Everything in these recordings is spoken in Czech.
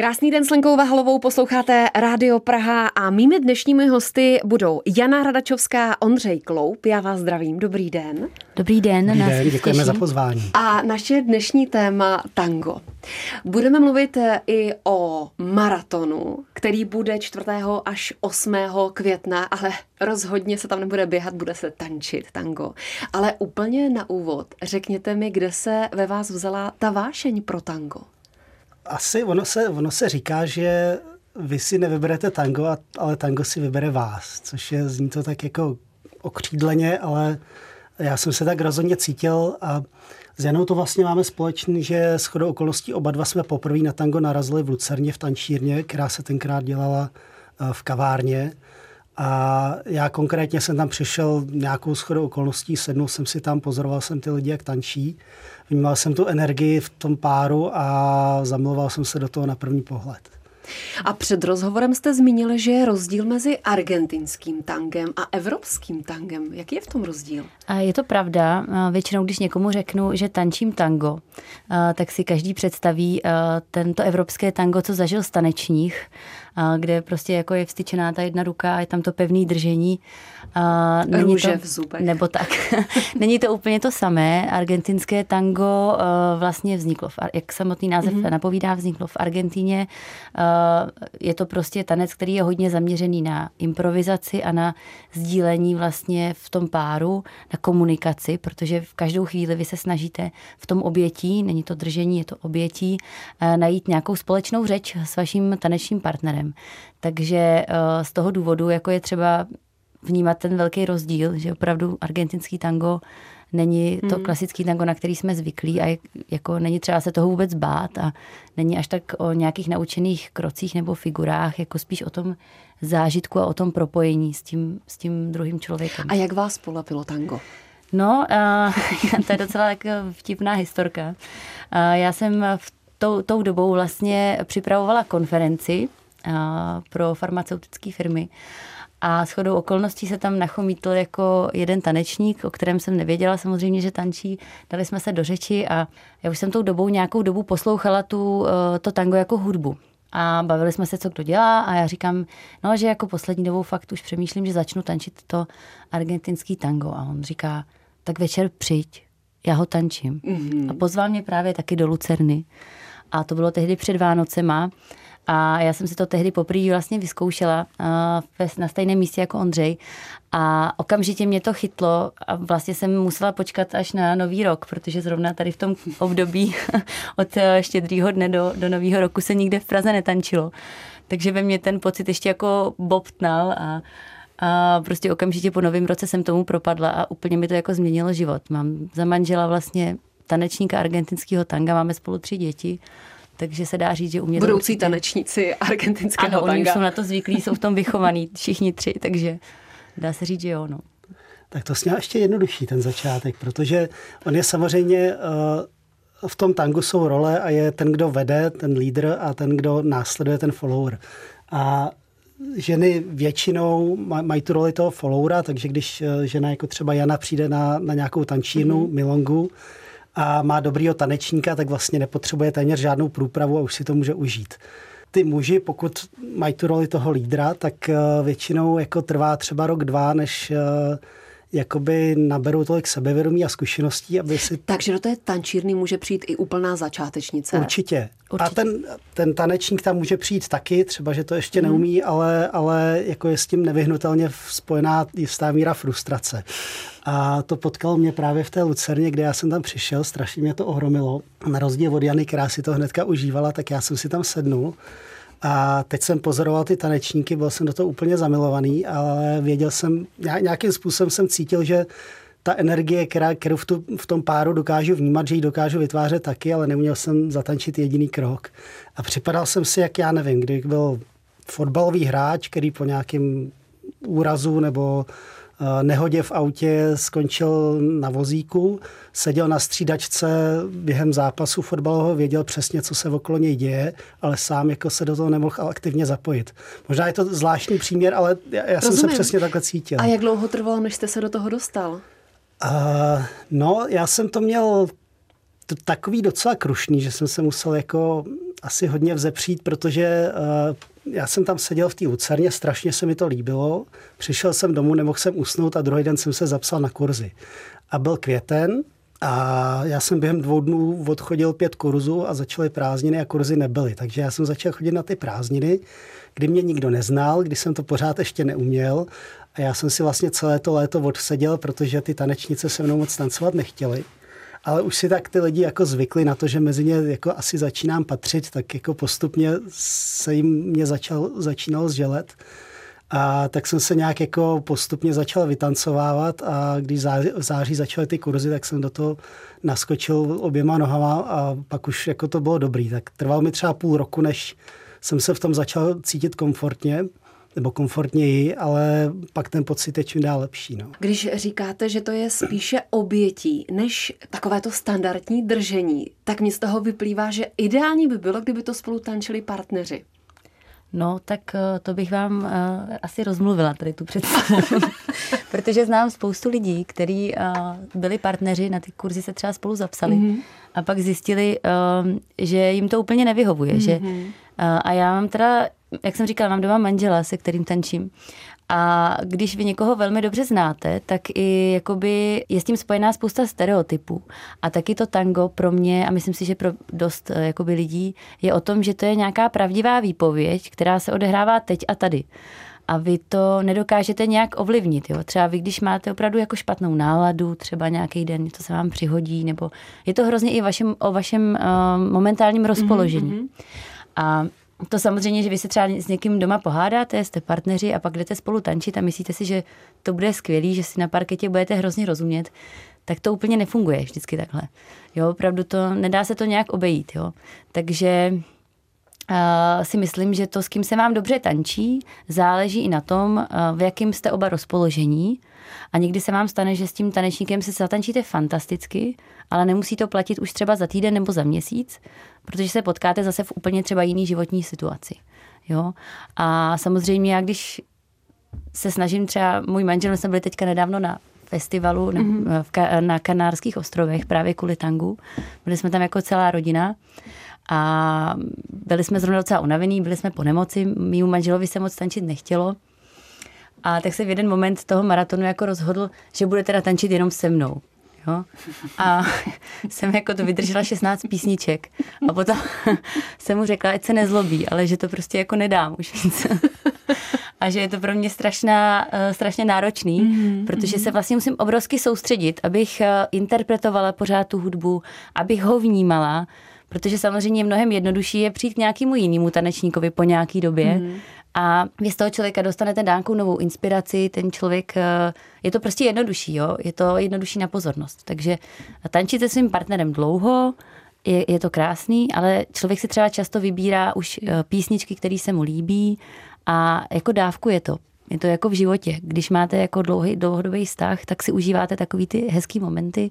Krásný den s Lenkou Vahalovou, posloucháte Rádio Praha a mými dnešními hosty budou Jana Radačovská, Ondřej Kloup. Já vás zdravím, dobrý den. Dobrý den. Dobrý den, děkujeme za pozvání. A naše dnešní téma tango. Budeme mluvit eh, i o maratonu, který bude 4. až 8. května, ale rozhodně se tam nebude běhat, bude se tančit tango. Ale úplně na úvod, řekněte mi, kde se ve vás vzala ta vášeň pro tango? Asi ono se, ono se říká, že vy si nevyberete tango, ale tango si vybere vás, což je, zní to tak jako okřídleně, ale já jsem se tak rozhodně cítil a s Janou to vlastně máme společný, že s chodou okolností oba dva jsme poprvé na tango narazili v Lucerně v tančírně, která se tenkrát dělala eh, v kavárně. A já konkrétně jsem tam přišel nějakou shodou okolností, sednul jsem si tam, pozoroval jsem ty lidi, jak tančí. Vnímal jsem tu energii v tom páru a zamiloval jsem se do toho na první pohled. A před rozhovorem jste zmínil, že je rozdíl mezi argentinským tangem a evropským tangem. Jaký je v tom rozdíl? A je to pravda. Většinou, když někomu řeknu, že tančím tango, tak si každý představí tento evropské tango, co zažil z tanečních kde prostě jako je vstyčená ta jedna ruka a je tam to pevné držení. A není Růže to, v zubech. Nebo tak. není to úplně to samé. Argentinské tango vlastně vzniklo, v, jak samotný název mm-hmm. napovídá, vzniklo v Argentíně. Je to prostě tanec, který je hodně zaměřený na improvizaci a na sdílení vlastně v tom páru, na komunikaci, protože v každou chvíli vy se snažíte v tom obětí, není to držení, je to obětí, najít nějakou společnou řeč s vaším tanečním partnerem. Takže eh, z toho důvodu jako je třeba vnímat ten velký rozdíl, že opravdu argentinský tango není to hmm. klasický tango, na který jsme zvyklí a jako není třeba se toho vůbec bát a není až tak o nějakých naučených krocích nebo figurách, jako spíš o tom zážitku a o tom propojení s tím, s tím druhým člověkem. A jak vás polapilo tango? No, uh, to je docela jako vtipná historka. Uh, já jsem v tou, tou dobou vlastně připravovala konferenci pro farmaceutické firmy. A shodou okolností se tam nachomítl jako jeden tanečník, o kterém jsem nevěděla samozřejmě, že tančí. Dali jsme se do řeči a já už jsem tou dobou nějakou dobu poslouchala tu, e, to tango jako hudbu. A bavili jsme se, co kdo dělá a já říkám, no, že jako poslední dobou fakt už přemýšlím, že začnu tančit to argentinský tango. A on říká, tak večer přijď, já ho tančím. Mm-hmm. A pozval mě právě taky do Lucerny. A to bylo tehdy před Vánocema. A já jsem si to tehdy poprvé vlastně vyzkoušela na stejném místě jako Ondřej. A okamžitě mě to chytlo a vlastně jsem musela počkat až na nový rok, protože zrovna tady v tom období od e, štědrýho dne do, do nového roku se nikde v Praze netančilo. Takže ve mně ten pocit ještě jako bobtnal a, a prostě okamžitě po novém roce jsem tomu propadla a úplně mi to jako změnilo život. Mám za manžela vlastně tanečníka argentinského tanga, máme spolu tři děti takže se dá říct, že umět Budoucí určitě... tanečníci argentinského ano, tanga. oni už jsou na to zvyklí, jsou v tom vychovaní, všichni tři, takže dá se říct, že jo. No. Tak to sněl ještě jednodušší ten začátek, protože on je samozřejmě uh, v tom tangu jsou role a je ten, kdo vede, ten lídr a ten, kdo následuje, ten follower. A ženy většinou mají tu roli toho followera, takže když eh, žena jako třeba Jana přijde na, na nějakou tančírnu, mm-hmm. milongu, a má dobrýho tanečníka, tak vlastně nepotřebuje téměř žádnou průpravu a už si to může užít. Ty muži, pokud mají tu roli toho lídra, tak eh, většinou jako trvá třeba rok, dva, než eh, jakoby naberou tolik sebevědomí a zkušeností, aby si... Takže do té tančírny může přijít i úplná začátečnice. Určitě. Určitě. A ten, ten tanečník tam může přijít taky, třeba, že to ještě hmm. neumí, ale, ale jako je s tím nevyhnutelně spojená jistá míra frustrace. A to potkalo mě právě v té Lucerně, kde já jsem tam přišel, strašně mě to ohromilo. Na rozdíl od Jany, která si to hnedka užívala, tak já jsem si tam sednul. A teď jsem pozoroval ty tanečníky, byl jsem do toho úplně zamilovaný, ale věděl jsem, nějakým způsobem jsem cítil, že ta energie, která, kterou v, tu, v tom páru dokážu vnímat, že ji dokážu vytvářet taky, ale neuměl jsem zatančit jediný krok. A připadal jsem si, jak já nevím, kdy byl fotbalový hráč, který po nějakém úrazu nebo nehodě v autě skončil na vozíku, seděl na střídačce během zápasu fotbalového, věděl přesně, co se okolo něj děje, ale sám jako se do toho nemohl aktivně zapojit. Možná je to zvláštní příměr, ale já, já jsem se přesně takhle cítil. A jak dlouho trvalo, než jste se do toho dostal? Uh, no, já jsem to měl to takový docela krušný, že jsem se musel jako asi hodně vzepřít, protože uh, já jsem tam seděl v té Lucerně, strašně se mi to líbilo. Přišel jsem domů, nemohl jsem usnout a druhý den jsem se zapsal na kurzy. A byl květen a já jsem během dvou dnů odchodil pět kurzů a začaly prázdniny a kurzy nebyly. Takže já jsem začal chodit na ty prázdniny, kdy mě nikdo neznal, kdy jsem to pořád ještě neuměl a já jsem si vlastně celé to léto odseděl, protože ty tanečnice se mnou moc tancovat nechtěly ale už si tak ty lidi jako zvykli na to, že mezi ně jako asi začínám patřit, tak jako postupně se jim mě začal, začínalo zželet. A tak jsem se nějak jako postupně začal vytancovávat a když v září začaly ty kurzy, tak jsem do toho naskočil oběma nohama a pak už jako to bylo dobrý. Tak trvalo mi třeba půl roku, než jsem se v tom začal cítit komfortně nebo komfortněji, ale pak ten pocit je čím dál lepší. No. Když říkáte, že to je spíše obětí než takovéto standardní držení, tak mi z toho vyplývá, že ideální by bylo, kdyby to spolu tančili partneři. No, tak eh, to bych vám uh, asi rozmluvila tady tu představu. Protože znám spoustu lidí, kteří uh, byli partneři, na ty kurzy se třeba spolu zapsali mm-hmm. a pak zjistili, uh, že jim to úplně nevyhovuje. Mm-hmm. Že, uh, a já mám teda jak jsem říkala, mám doma manžela, se kterým tančím. A když vy někoho velmi dobře znáte, tak i jakoby je s tím spojená spousta stereotypů. A taky to tango pro mě, a myslím si, že pro dost eh, jakoby lidí, je o tom, že to je nějaká pravdivá výpověď, která se odehrává teď a tady. A vy to nedokážete nějak ovlivnit. Jo? Třeba vy, když máte opravdu jako špatnou náladu, třeba nějaký den, to se vám přihodí, nebo je to hrozně i vašem, o vašem uh, momentálním rozpoložení. Mm-hmm. A to samozřejmě, že vy se třeba s někým doma pohádáte, jste partneři a pak jdete spolu tančit a myslíte si, že to bude skvělý, že si na parketě budete hrozně rozumět, tak to úplně nefunguje vždycky takhle. Jo, opravdu to, nedá se to nějak obejít, jo. Takže uh, si myslím, že to, s kým se vám dobře tančí, záleží i na tom, uh, v jakém jste oba rozpoložení a někdy se vám stane, že s tím tanečníkem se zatančíte fantasticky, ale nemusí to platit už třeba za týden nebo za měsíc, protože se potkáte zase v úplně třeba jiný životní situaci. Jo? A samozřejmě já, když se snažím třeba, můj manžel, jsme byli teďka nedávno na festivalu mm-hmm. v, na Kanárských ostrovech právě kvůli tangu. Byli jsme tam jako celá rodina a byli jsme zrovna docela unavení, byli jsme po nemoci, mýmu manželovi se moc tančit nechtělo. A tak se v jeden moment toho maratonu jako rozhodl, že bude teda tančit jenom se mnou. Jo? A jsem jako to vydržela 16 písniček. A potom jsem mu řekla, ať se nezlobí, ale že to prostě jako nedám už víc. A že je to pro mě strašná, eh, strašně náročný, mm-hmm. protože se vlastně musím obrovsky soustředit, abych eh, interpretovala pořád tu hudbu, abych ho vnímala, protože samozřejmě mnohem jednodušší je přijít k nějakému jinému tanečníkovi po nějaký době mm-hmm a vy z toho člověka dostanete nějakou novou inspiraci, ten člověk, eh, je to prostě jednodušší, jo? je to jednodušší na pozornost. Takže tančit se svým partnerem dlouho, je, je to krásný, ale člověk si třeba často vybírá už eh, písničky, které se mu líbí a jako dávku je to. Je to jako v životě. Když máte jako dlouhý, dlouhodobý vztah, tak si užíváte takový ty hezký momenty,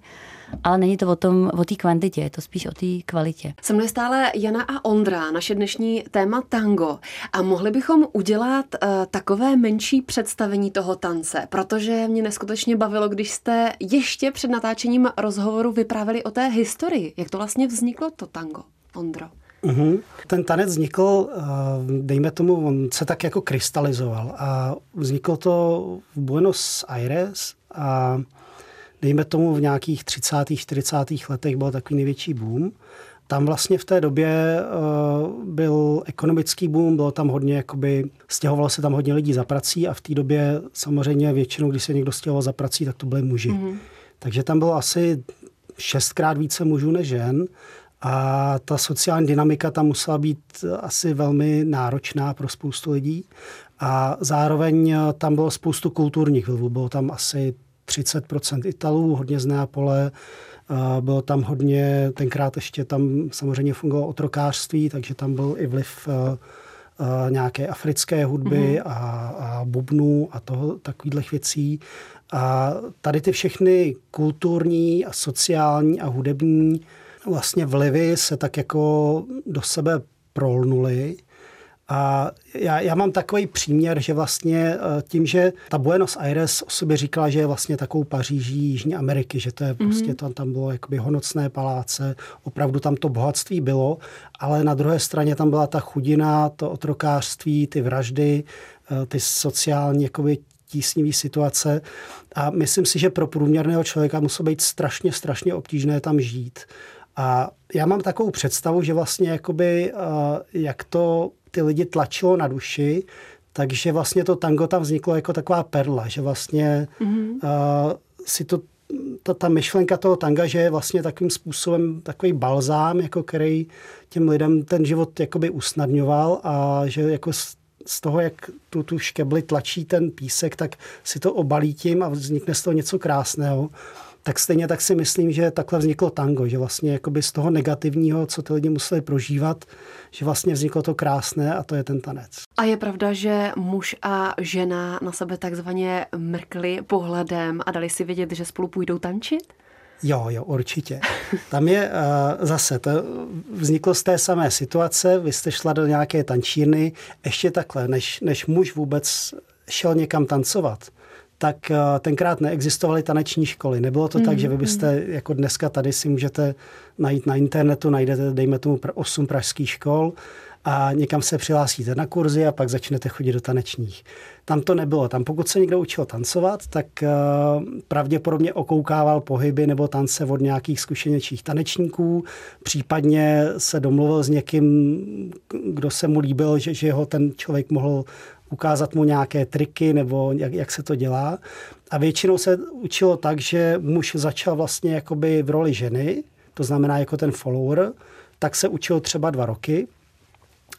ale není to o tom, o té kvantitě, je to spíš o té kvalitě. Se mnou stále Jana a Ondra, naše dnešní téma tango. A mohli bychom udělat uh, takové menší představení toho tance, protože mě neskutečně bavilo, když jste ještě před natáčením rozhovoru vyprávěli o té historii. Jak to vlastně vzniklo, to tango, Ondro? Uhum. Ten tanec vznikl, eh, dejme tomu, on se tak jako krystalizoval a vzniklo to v Buenos Aires a dejme tomu v nějakých 30. 40. letech byl takový největší boom. Tam vlastně v té době uh, byl ekonomický boom, bylo tam hodně, jakoby, stěhovalo se tam hodně lidí za prací a v té době samozřejmě většinou, když se někdo stěhoval za prací, tak to byly muži. Mm-hmm. Takže tam bylo asi šestkrát více mužů než žen a ta sociální dynamika tam musela být asi velmi náročná pro spoustu lidí. A zároveň tam bylo spoustu kulturních vlivů. Bylo tam asi 30% Italů, hodně z Neapole, bylo tam hodně, tenkrát ještě tam samozřejmě fungovalo otrokářství, takže tam byl i vliv nějaké africké hudby mm-hmm. a, a bubnů a toho, takových věcí. A tady ty všechny kulturní a sociální a hudební vlastně vlivy se tak jako do sebe prolnuly A já, já mám takový příměr, že vlastně eh, tím, že ta Buenos Aires o sobě říkala, že je vlastně takovou Paříží Jižní Ameriky, že to je prostě, mm-hmm. tam, tam bylo jakoby honocné paláce, opravdu tam to bohatství bylo, ale na druhé straně tam byla ta chudina, to otrokářství, ty vraždy, eh, ty sociální jakoby tísnivý situace a myslím si, že pro průměrného člověka muselo být strašně, strašně obtížné tam žít. A já mám takovou představu, že vlastně jakoby, jak to ty lidi tlačilo na duši, takže vlastně to tango tam vzniklo jako taková perla, že vlastně mm-hmm. uh, si to ta, ta myšlenka toho tanga, že je vlastně takovým způsobem takový balzám, jako který těm lidem ten život jakoby usnadňoval a že jako z toho, jak tu, tu škebli tlačí ten písek, tak si to obalí tím a vznikne z toho něco krásného tak stejně tak si myslím, že takhle vzniklo tango, že vlastně jakoby z toho negativního, co ty lidi museli prožívat, že vlastně vzniklo to krásné a to je ten tanec. A je pravda, že muž a žena na sebe takzvaně mrkli pohledem a dali si vědět, že spolu půjdou tančit? Jo, jo, určitě. Tam je uh, zase, to vzniklo z té samé situace, vy jste šla do nějaké tančírny, ještě takhle, než, než muž vůbec šel někam tancovat, tak eh, tenkrát neexistovaly taneční školy. Nebylo to mm, tak, že vy mm-hmm. byste jako dneska tady si můžete najít na internetu, najdete, dejme tomu, 8 pražských škol a někam se přihlásíte na kurzy a pak začnete chodit do tanečních. Tam to nebylo. Tam pokud se někdo učil tancovat, tak uh, pravděpodobně okoukával pohyby nebo tance od nějakých zkušenějších tanečníků, případně se domluvil s někým, kdo se mu líbil, že, že ho ten člověk mohl ukázat mu nějaké triky nebo jak, jak se to dělá. A většinou se učilo tak, že muž začal vlastně jakoby v roli ženy, to znamená jako ten follower, tak se učil třeba dva roky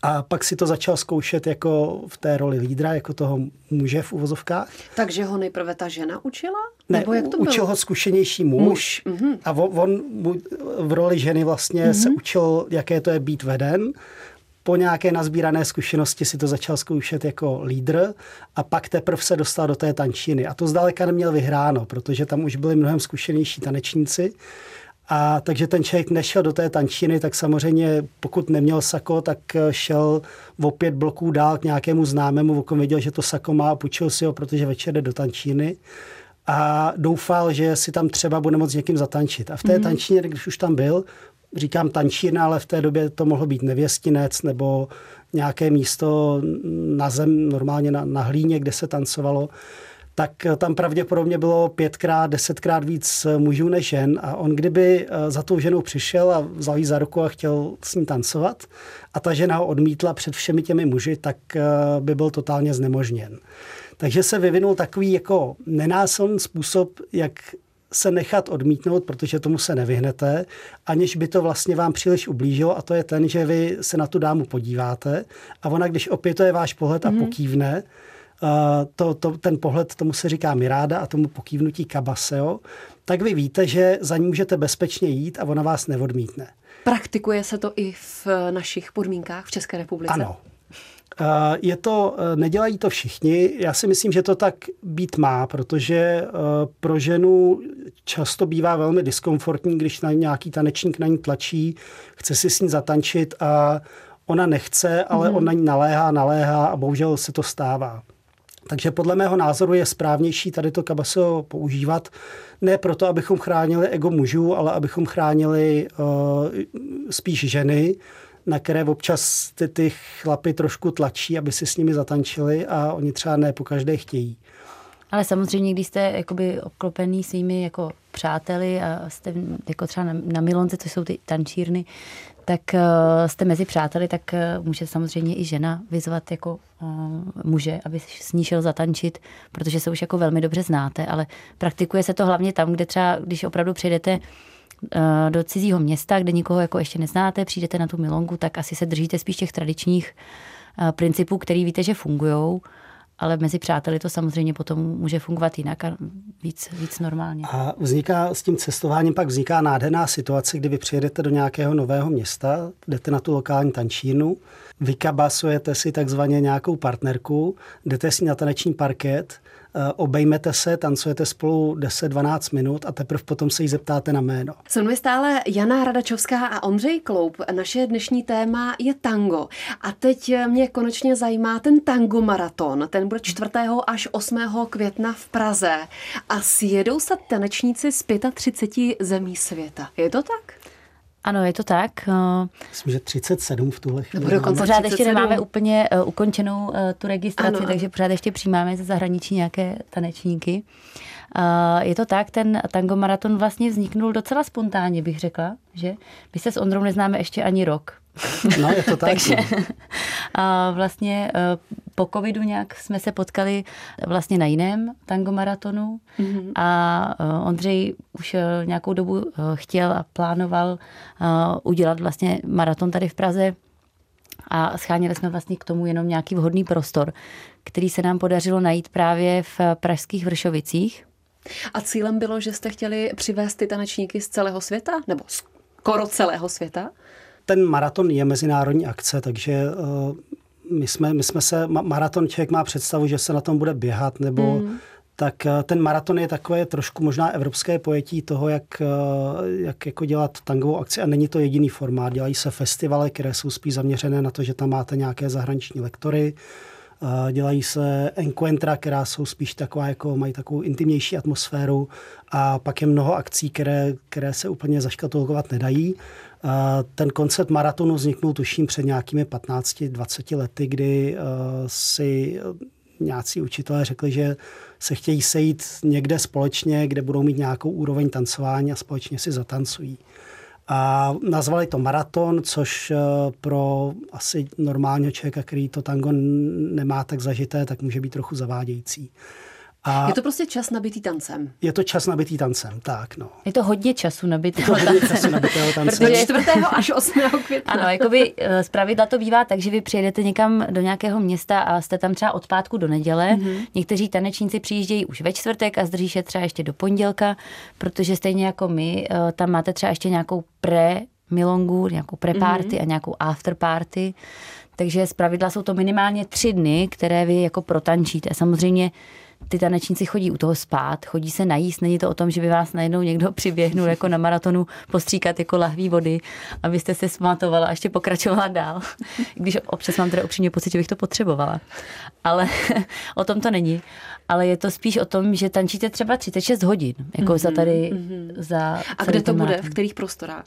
a pak si to začal zkoušet jako v té roli lídra, jako toho muže v uvozovkách. Takže ho nejprve ta žena učila? Ne, Nebo jak to bylo? učil ho zkušenější muž, muž. Mm-hmm. a on, on v roli ženy vlastně mm-hmm. se učil, jaké to je být veden po nějaké nazbírané zkušenosti si to začal zkoušet jako lídr a pak teprve se dostal do té tančiny. A to zdaleka neměl vyhráno, protože tam už byli mnohem zkušenější tanečníci. A takže ten člověk nešel do té tančiny, tak samozřejmě pokud neměl sako, tak šel o pět bloků dál k nějakému známému, okom věděl, že to sako má a půjčil si ho, protože večer jde do tančiny a doufal, že si tam třeba bude moct někým zatančit. A v té mm-hmm. tančině, když už tam byl, říkám tančírna, ale v té době to mohlo být nevěstinec nebo nějaké místo na zem, normálně na, na hlíně, kde se tancovalo, tak tam pravděpodobně bylo pětkrát, desetkrát víc mužů než žen a on kdyby eh, za tou ženou přišel a vzal jí za ruku a chtěl s ní tancovat a ta žena ho odmítla před všemi těmi muži, tak eh, by byl totálně znemožněn. Takže se vyvinul takový jako nenásilný způsob, jak se nechat odmítnout, protože tomu se nevyhnete, aniž by to vlastně vám příliš ublížilo a to je ten, že vy se na tu dámu podíváte a ona, když opět to je váš pohled a mm-hmm. pokývne, uh, to, to, ten pohled, tomu se říká miráda a tomu pokývnutí kabaseo, tak vy víte, že za ní můžete bezpečně jít a ona vás neodmítne. Praktikuje se to i v našich podmínkách v České republice? Ano, je to, eh, nedělají to všichni. Já si myslím, že to tak být má, protože eh, pro ženu často bývá velmi diskomfortní, když na nějaký tanečník na ní tlačí, chce si s ní zatančit a ona nechce, ale mm. on na ní naléhá, naléhá a bohužel se to stává. Takže podle mého názoru je správnější tady to kabaso používat, ne proto, abychom chránili ego mužů, ale abychom chránili uh, spíš ženy, na které občas ty, ty chlapy trošku tlačí, aby si s nimi zatančili a oni třeba ne po každé chtějí. Ale samozřejmě, když jste jakoby obklopený svými jako přáteli a jste jako třeba na, na Milonce, což jsou ty tančírny, tak uh, jste mezi přáteli, tak uh, může samozřejmě i žena vyzvat jako uh, muže, aby s ní šel zatančit, protože se už jako velmi dobře znáte, ale praktikuje se to hlavně tam, kde třeba, když opravdu přijdete Eh, do cizího města, kde nikoho jako ještě neznáte, přijdete na tu milongu, tak asi se držíte spíš těch tradičních eh, principů, který víte, že fungují, ale mezi přáteli to samozřejmě potom může fungovat jinak a víc, víc normálně. A vzniká s tím cestováním pak vzniká nádherná situace, kdy vy přijedete do nějakého nového města, jdete na tu lokální tančínu, vykabasujete si takzvaně nějakou partnerku, jdete si na taneční parket, Eh, obejmete se, tancujete spolu 10-12 minut a teprve potom se jí zeptáte na jméno. Se mnou stále Jana Radačovská a Ondřej Kloup. Naše dnešní téma je tango. A teď mě konečně zajímá ten tango maraton. Ten bude 4. až 8. května v Praze. A sjedou se tanečníci z 35 zemí světa. Je to tak? Ano, je to tak. Myslím, že 37 v tuhle chvíli. Pořád 37. ještě nemáme úplně uh, ukončenou uh, tu registraci, ano. takže pořád ještě přijímáme ze zahraničí nějaké tanečníky. Uh, je to tak, ten tango maraton vlastně vzniknul docela spontánně, bych řekla, že my se s Ondrou neznáme ještě ani rok. No, je to tak. Takže vlastně po covidu nějak jsme se potkali vlastně na jiném tango maratonu mm-hmm. a e, Ondřej už e, nějakou dobu chtěl a plánoval udělat vlastně maraton tady v Praze a scháněli jsme vlastně k tomu jenom nějaký vhodný prostor, který se nám podařilo najít právě v pražských Vršovicích. A cílem bylo, že jste chtěli přivést ty tanečníky z celého světa? Nebo skoro celého světa? ten maraton je mezinárodní akce, takže my jsme, my jsme se, maraton člověk má představu, že se na tom bude běhat, nebo mm. tak uh, ten maraton je takové trošku možná evropské pojetí toho, jak, uh, jak jako dělat tangovou akci a není to jediný formát. Dělají se festivaly, které jsou spíš zaměřené na to, že tam máte nějaké zahraniční lektory, dělají se encuentra, která jsou spíš taková, jako mají takovou intimnější atmosféru a pak je mnoho akcí, které, které se úplně zaškatulkovat nedají. Ten koncept maratonu vzniknul tuším před nějakými 15-20 lety, kdy eh, si nějací učitelé řekli, že se chtějí sejít někde společně, kde budou mít nějakou úroveň tancování a společně si zatancují. A nazvali to maraton, což eh, pro asi normálního člověka, který to tango nemá tak zažité, tak může být trochu zavádějící. A je to prostě čas nabitý tancem. Je to čas nabitý tancem, tak no. Je to hodně času nabitého tancem. času nabitého tancem. Protože 4. až 8. května. Ano, jakoby eh, z pravidla to bývá tak, že vy přijedete někam do nějakého města a jste tam třeba od pátku do neděle. Mm-hmm. Někteří tanečníci přijíždějí už ve čtvrtek a zdrží se třeba ještě do pondělka, protože stejně jako my, eh, tam máte třeba ještě nějakou pre milongu, nějakou pre-party mm-hmm. a nějakou after-party. Takže z pravidla jsou to minimálně tři dny, které vy jako protančíte. Samozřejmě ty tanečníci chodí u toho spát, chodí se najíst, není to o tom, že by vás najednou někdo přiběhnul jako na maratonu postříkat jako lahví vody, abyste se smatovala a ještě pokračovala dál. Když občas mám teda upřímně pocit, že bych to potřebovala. Ale o tom to není. Ale je to spíš o tom, že tančíte třeba 36 hodin, jako mm-hmm, za tady, mm-hmm. za A kde to bude? V kterých prostorách?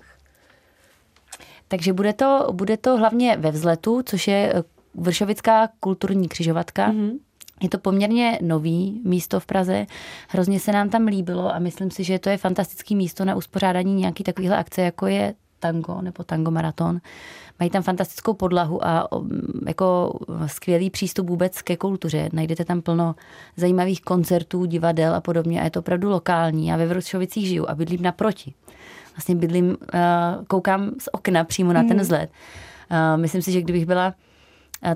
Takže bude to, bude to hlavně ve vzletu, což je Vršovická kulturní křižovatka. Mm-hmm je to poměrně nový místo v Praze, hrozně se nám tam líbilo a myslím si, že to je fantastické místo na uspořádání nějaký takovýhle akce, jako je tango nebo tango maraton. Mají tam fantastickou podlahu a jako skvělý přístup vůbec ke kultuře. Najdete tam plno zajímavých koncertů, divadel a podobně a je to opravdu lokální. Já ve Vršovicích žiju a bydlím naproti. Vlastně bydlím, koukám z okna přímo na ten hmm. vzhled. Myslím si, že kdybych byla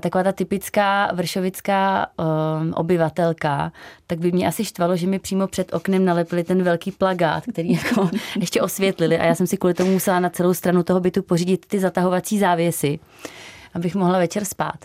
taková ta typická vršovická um, obyvatelka, tak by mě asi štvalo, že mi přímo před oknem nalepili ten velký plagát, který jako ještě osvětlili a já jsem si kvůli tomu musela na celou stranu toho bytu pořídit ty zatahovací závěsy abych mohla večer spát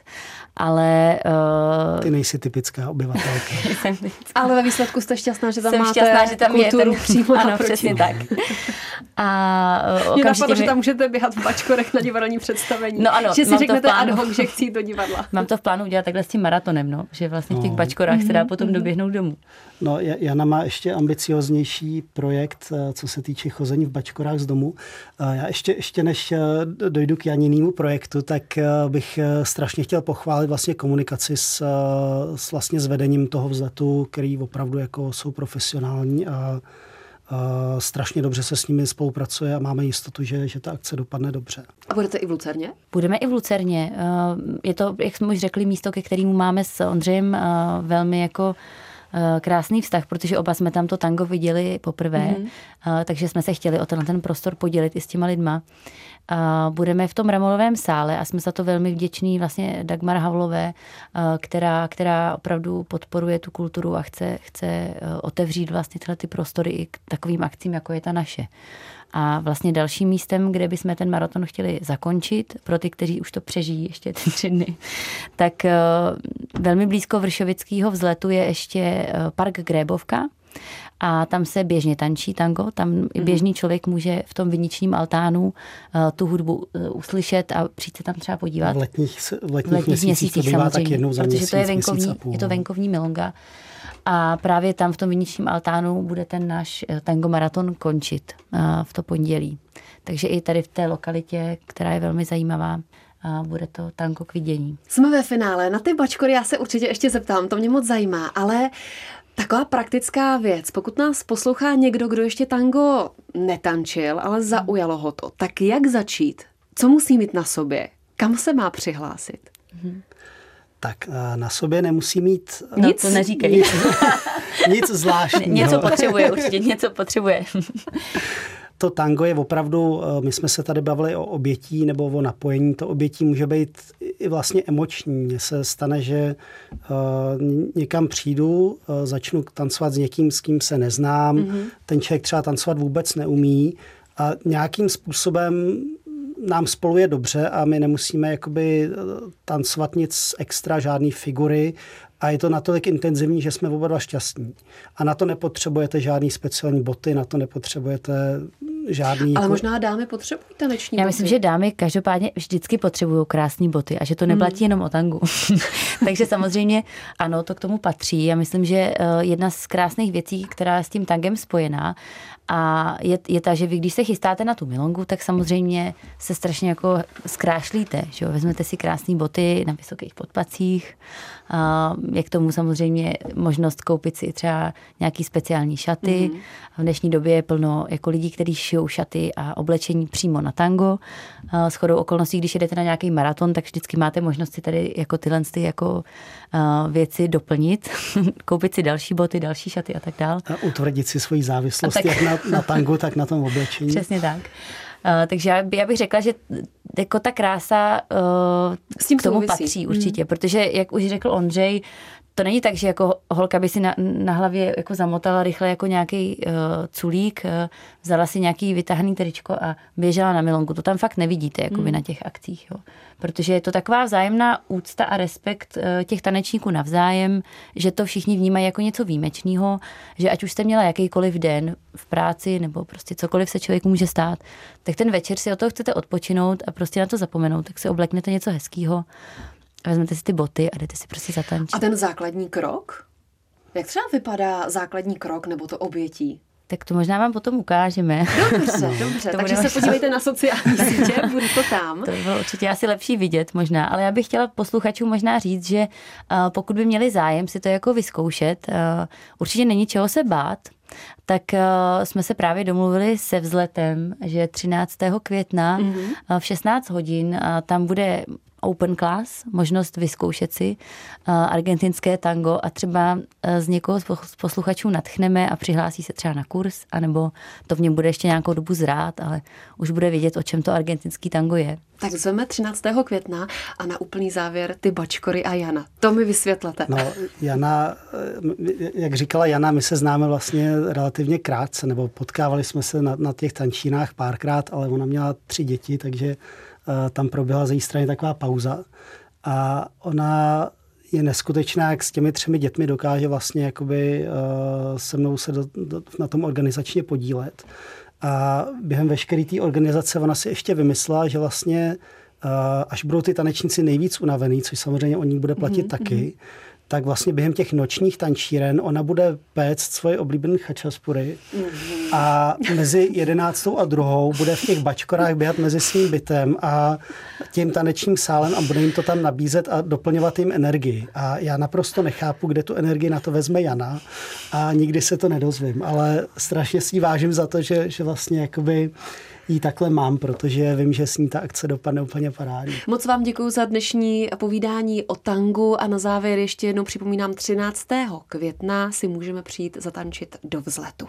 ale... Uh... Ty nejsi typická obyvatelka. ale ve výsledku jste šťastná, že tam Jsem máte šťastná, že tam kulturu je ten... přímo Ano, naproti. přesně tak. A uh, Mě napadlo, mi... že tam můžete běhat v bačkorech na divadelní představení. No ano, že si řeknete ad hoc, že chci do divadla. Mám to v plánu udělat takhle s tím maratonem, no, že vlastně v těch no. bačkorách mm-hmm. se dá mhm, potom mm-hmm. doběhnout domů. No, Jana má ještě ambicioznější projekt, eh, co se týče chození v bačkorách z domu. Eh, já ještě, ještě než dojdu k Janinému projektu, tak bych strašně chtěl pochválit vlastně komunikaci s, eh, s vlastně s vedením toho vzletu, který opravdu jako jsou profesionální a, a strašně dobře se s nimi spolupracuje a máme jistotu, že, že ta akce dopadne dobře. A budete i v Lucerně? Budeme i v Lucerně. Eh, je to, jak jsme už řekli, místo, ke kterému máme s Ondřejem eh, velmi jako krásný vztah, protože oba jsme tam to tango viděli poprvé, mm-hmm. takže jsme se chtěli o ten, ten prostor podělit i s těma lidma. A budeme v tom Ramolovém sále a jsme za to velmi vděční vlastně Dagmar Havlové, která, která opravdu podporuje tu kulturu a chce, chce otevřít vlastně tyhle ty prostory i k takovým akcím, jako je ta naše. A vlastně dalším místem, kde bychom ten maraton chtěli zakončit, pro ty, kteří už to přežijí ještě ty tři dny, tak velmi blízko Vršovického vzletu je ještě park Grébovka, a tam se běžně tančí tango, tam mm-hmm. běžný člověk může v tom viničním altánu uh, tu hudbu uh, uslyšet a přijít se tam třeba podívat. V letních, v letních, v letních měsících, měsících bývá tak jednou za protože měsíc, to je venkovní, je to venkovní milonga. A právě tam v tom viničním altánu bude ten náš eh, tango maraton končit uh, v to pondělí. Takže i tady v té lokalitě, která je velmi zajímavá, a bude to tanko k vidění. Jsme ve finále. Na ty bačkory já se určitě ještě zeptám, to mě moc zajímá, ale Taková praktická věc, pokud nás poslouchá někdo, kdo ještě tango netančil, ale zaujalo ho to, tak jak začít? Co musí mít na sobě? Kam se má přihlásit? Tak eh, na sobě nemusí mít... No, nic? to neříkej. Nic, nic zvláštního. Něco potřebuje určitě, něco potřebuje to tango je opravdu, eh, my jsme se tady bavili o obětí nebo o napojení, to obětí může být i vlastně emoční. Mně se stane, že eh, někam přijdu, eh, začnu tancovat s někým, s kým se neznám, mm-hmm. ten člověk třeba tancovat vůbec neumí a nějakým způsobem nám spolu je dobře a my nemusíme jakoby tancovat nic extra, žádný figury a je to natolik intenzivní, že jsme oba dva šťastní. A na to nepotřebujete žádný speciální boty, na to nepotřebujete žádný... Ale jako... možná dámy potřebují taneční Já myslím, že dámy každopádně vždycky potřebují krásné boty a že to neplatí hmm. jenom o tangu. Takže samozřejmě ano, to k tomu patří. Já myslím, že eh, jedna z krásných věcí, která je s tím tangem spojená, a je, je ta, že vy, když se chystáte na tu milongu, tak samozřejmě se strašně jako zkrášlíte. Že jo? Vezmete si krásné boty na vysokých podpacích, a je k tomu samozřejmě možnost koupit si třeba nějaký speciální šaty. Mm-hmm. V dnešní době je plno jako lidí, kteří šijou šaty a oblečení přímo na tango. S chodou okolností, když jedete na nějaký maraton, tak vždycky máte možnost si tady jako tyhle ty jako věci doplnit, koupit si další boty, další šaty a tak dále. A utvrdit si svoji závislost tak... jak na, na tangu, tak na tom oblečení. Přesně tak. Uh, takže já, by, já bych řekla, že jako ta krása uh, S tím k tomu souvisí. patří určitě, hmm. protože, jak už řekl Ondřej, to není tak, že jako holka by si na, na hlavě jako zamotala rychle jako nějaký uh, culík, uh, vzala si nějaký vytáhný tričko a běžela na milonku. To tam fakt nevidíte jako hmm. na těch akcích. Jo. Protože je to taková vzájemná úcta a respekt uh, těch tanečníků navzájem, že to všichni vnímají jako něco výjimečného, že ať už jste měla jakýkoliv den v práci nebo prostě cokoliv se člověku může stát, tak ten večer si o toho chcete odpočinout a prostě na to zapomenout, tak si obleknete něco hezkého vezmete si ty boty a jdete si prostě zatančit. A ten základní krok? Jak třeba vypadá základní krok nebo to obětí? Tak to možná vám potom ukážeme. Dobře, dobře. To takže se podívejte na sociální sítě, bude to tam. To by bylo určitě asi lepší vidět možná, ale já bych chtěla posluchačům možná říct, že uh, pokud by měli zájem si to jako vyzkoušet, uh, určitě není čeho se bát, tak uh, jsme se právě domluvili se vzletem, že 13. května mm-hmm. uh, v 16 hodin uh, tam bude open class, možnost vyzkoušet si uh, argentinské tango a třeba uh, z někoho z posluchačů natchneme a přihlásí se třeba na kurz, anebo to v něm bude ještě nějakou dobu zrát, ale už bude vědět, o čem to argentinský tango je. Tak zveme 13. května a na úplný závěr ty Bačkory a Jana. To mi vysvětlete. No, Jana, eh, jak říkala Jana, my se známe vlastně relativně krátce, nebo potkávali jsme se na, na těch tančínách párkrát, ale ona měla tři děti, takže Eh, tam proběhla z její strany taková pauza a ona je neskutečná, jak s těmi třemi dětmi dokáže vlastně jakoby uh, se mnou se do, do, na tom organizačně podílet. A během veškeré té organizace ona si ještě vymyslela, že vlastně uh, až budou ty tanečníci nejvíc unavený, což samozřejmě o ní bude platit mm-hmm. taky, tak vlastně během těch nočních tančíren ona bude péct svoje oblíbené chačaspury a mezi jedenáctou a druhou bude v těch bačkorách běhat mezi svým bytem a tím tanečním sálem a bude jim to tam nabízet a doplňovat jim energii. A já naprosto nechápu, kde tu energii na to vezme Jana a nikdy se to nedozvím, ale strašně si vážím za to, že, že vlastně jakoby ji takhle mám, protože vím, že s ní ta akce dopadne úplně parádně. Moc vám děkuji za dnešní povídání o tangu a na závěr ještě jednou připomínám 13. května si můžeme přijít zatančit do vzletu.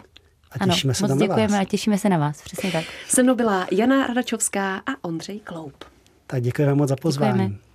A těšíme ano, se moc děkujeme a těšíme se na vás, přesně tak. Se mnou byla Jana Radačovská a Ondřej Kloup. Tak děkujeme moc za pozvání. Děkujeme.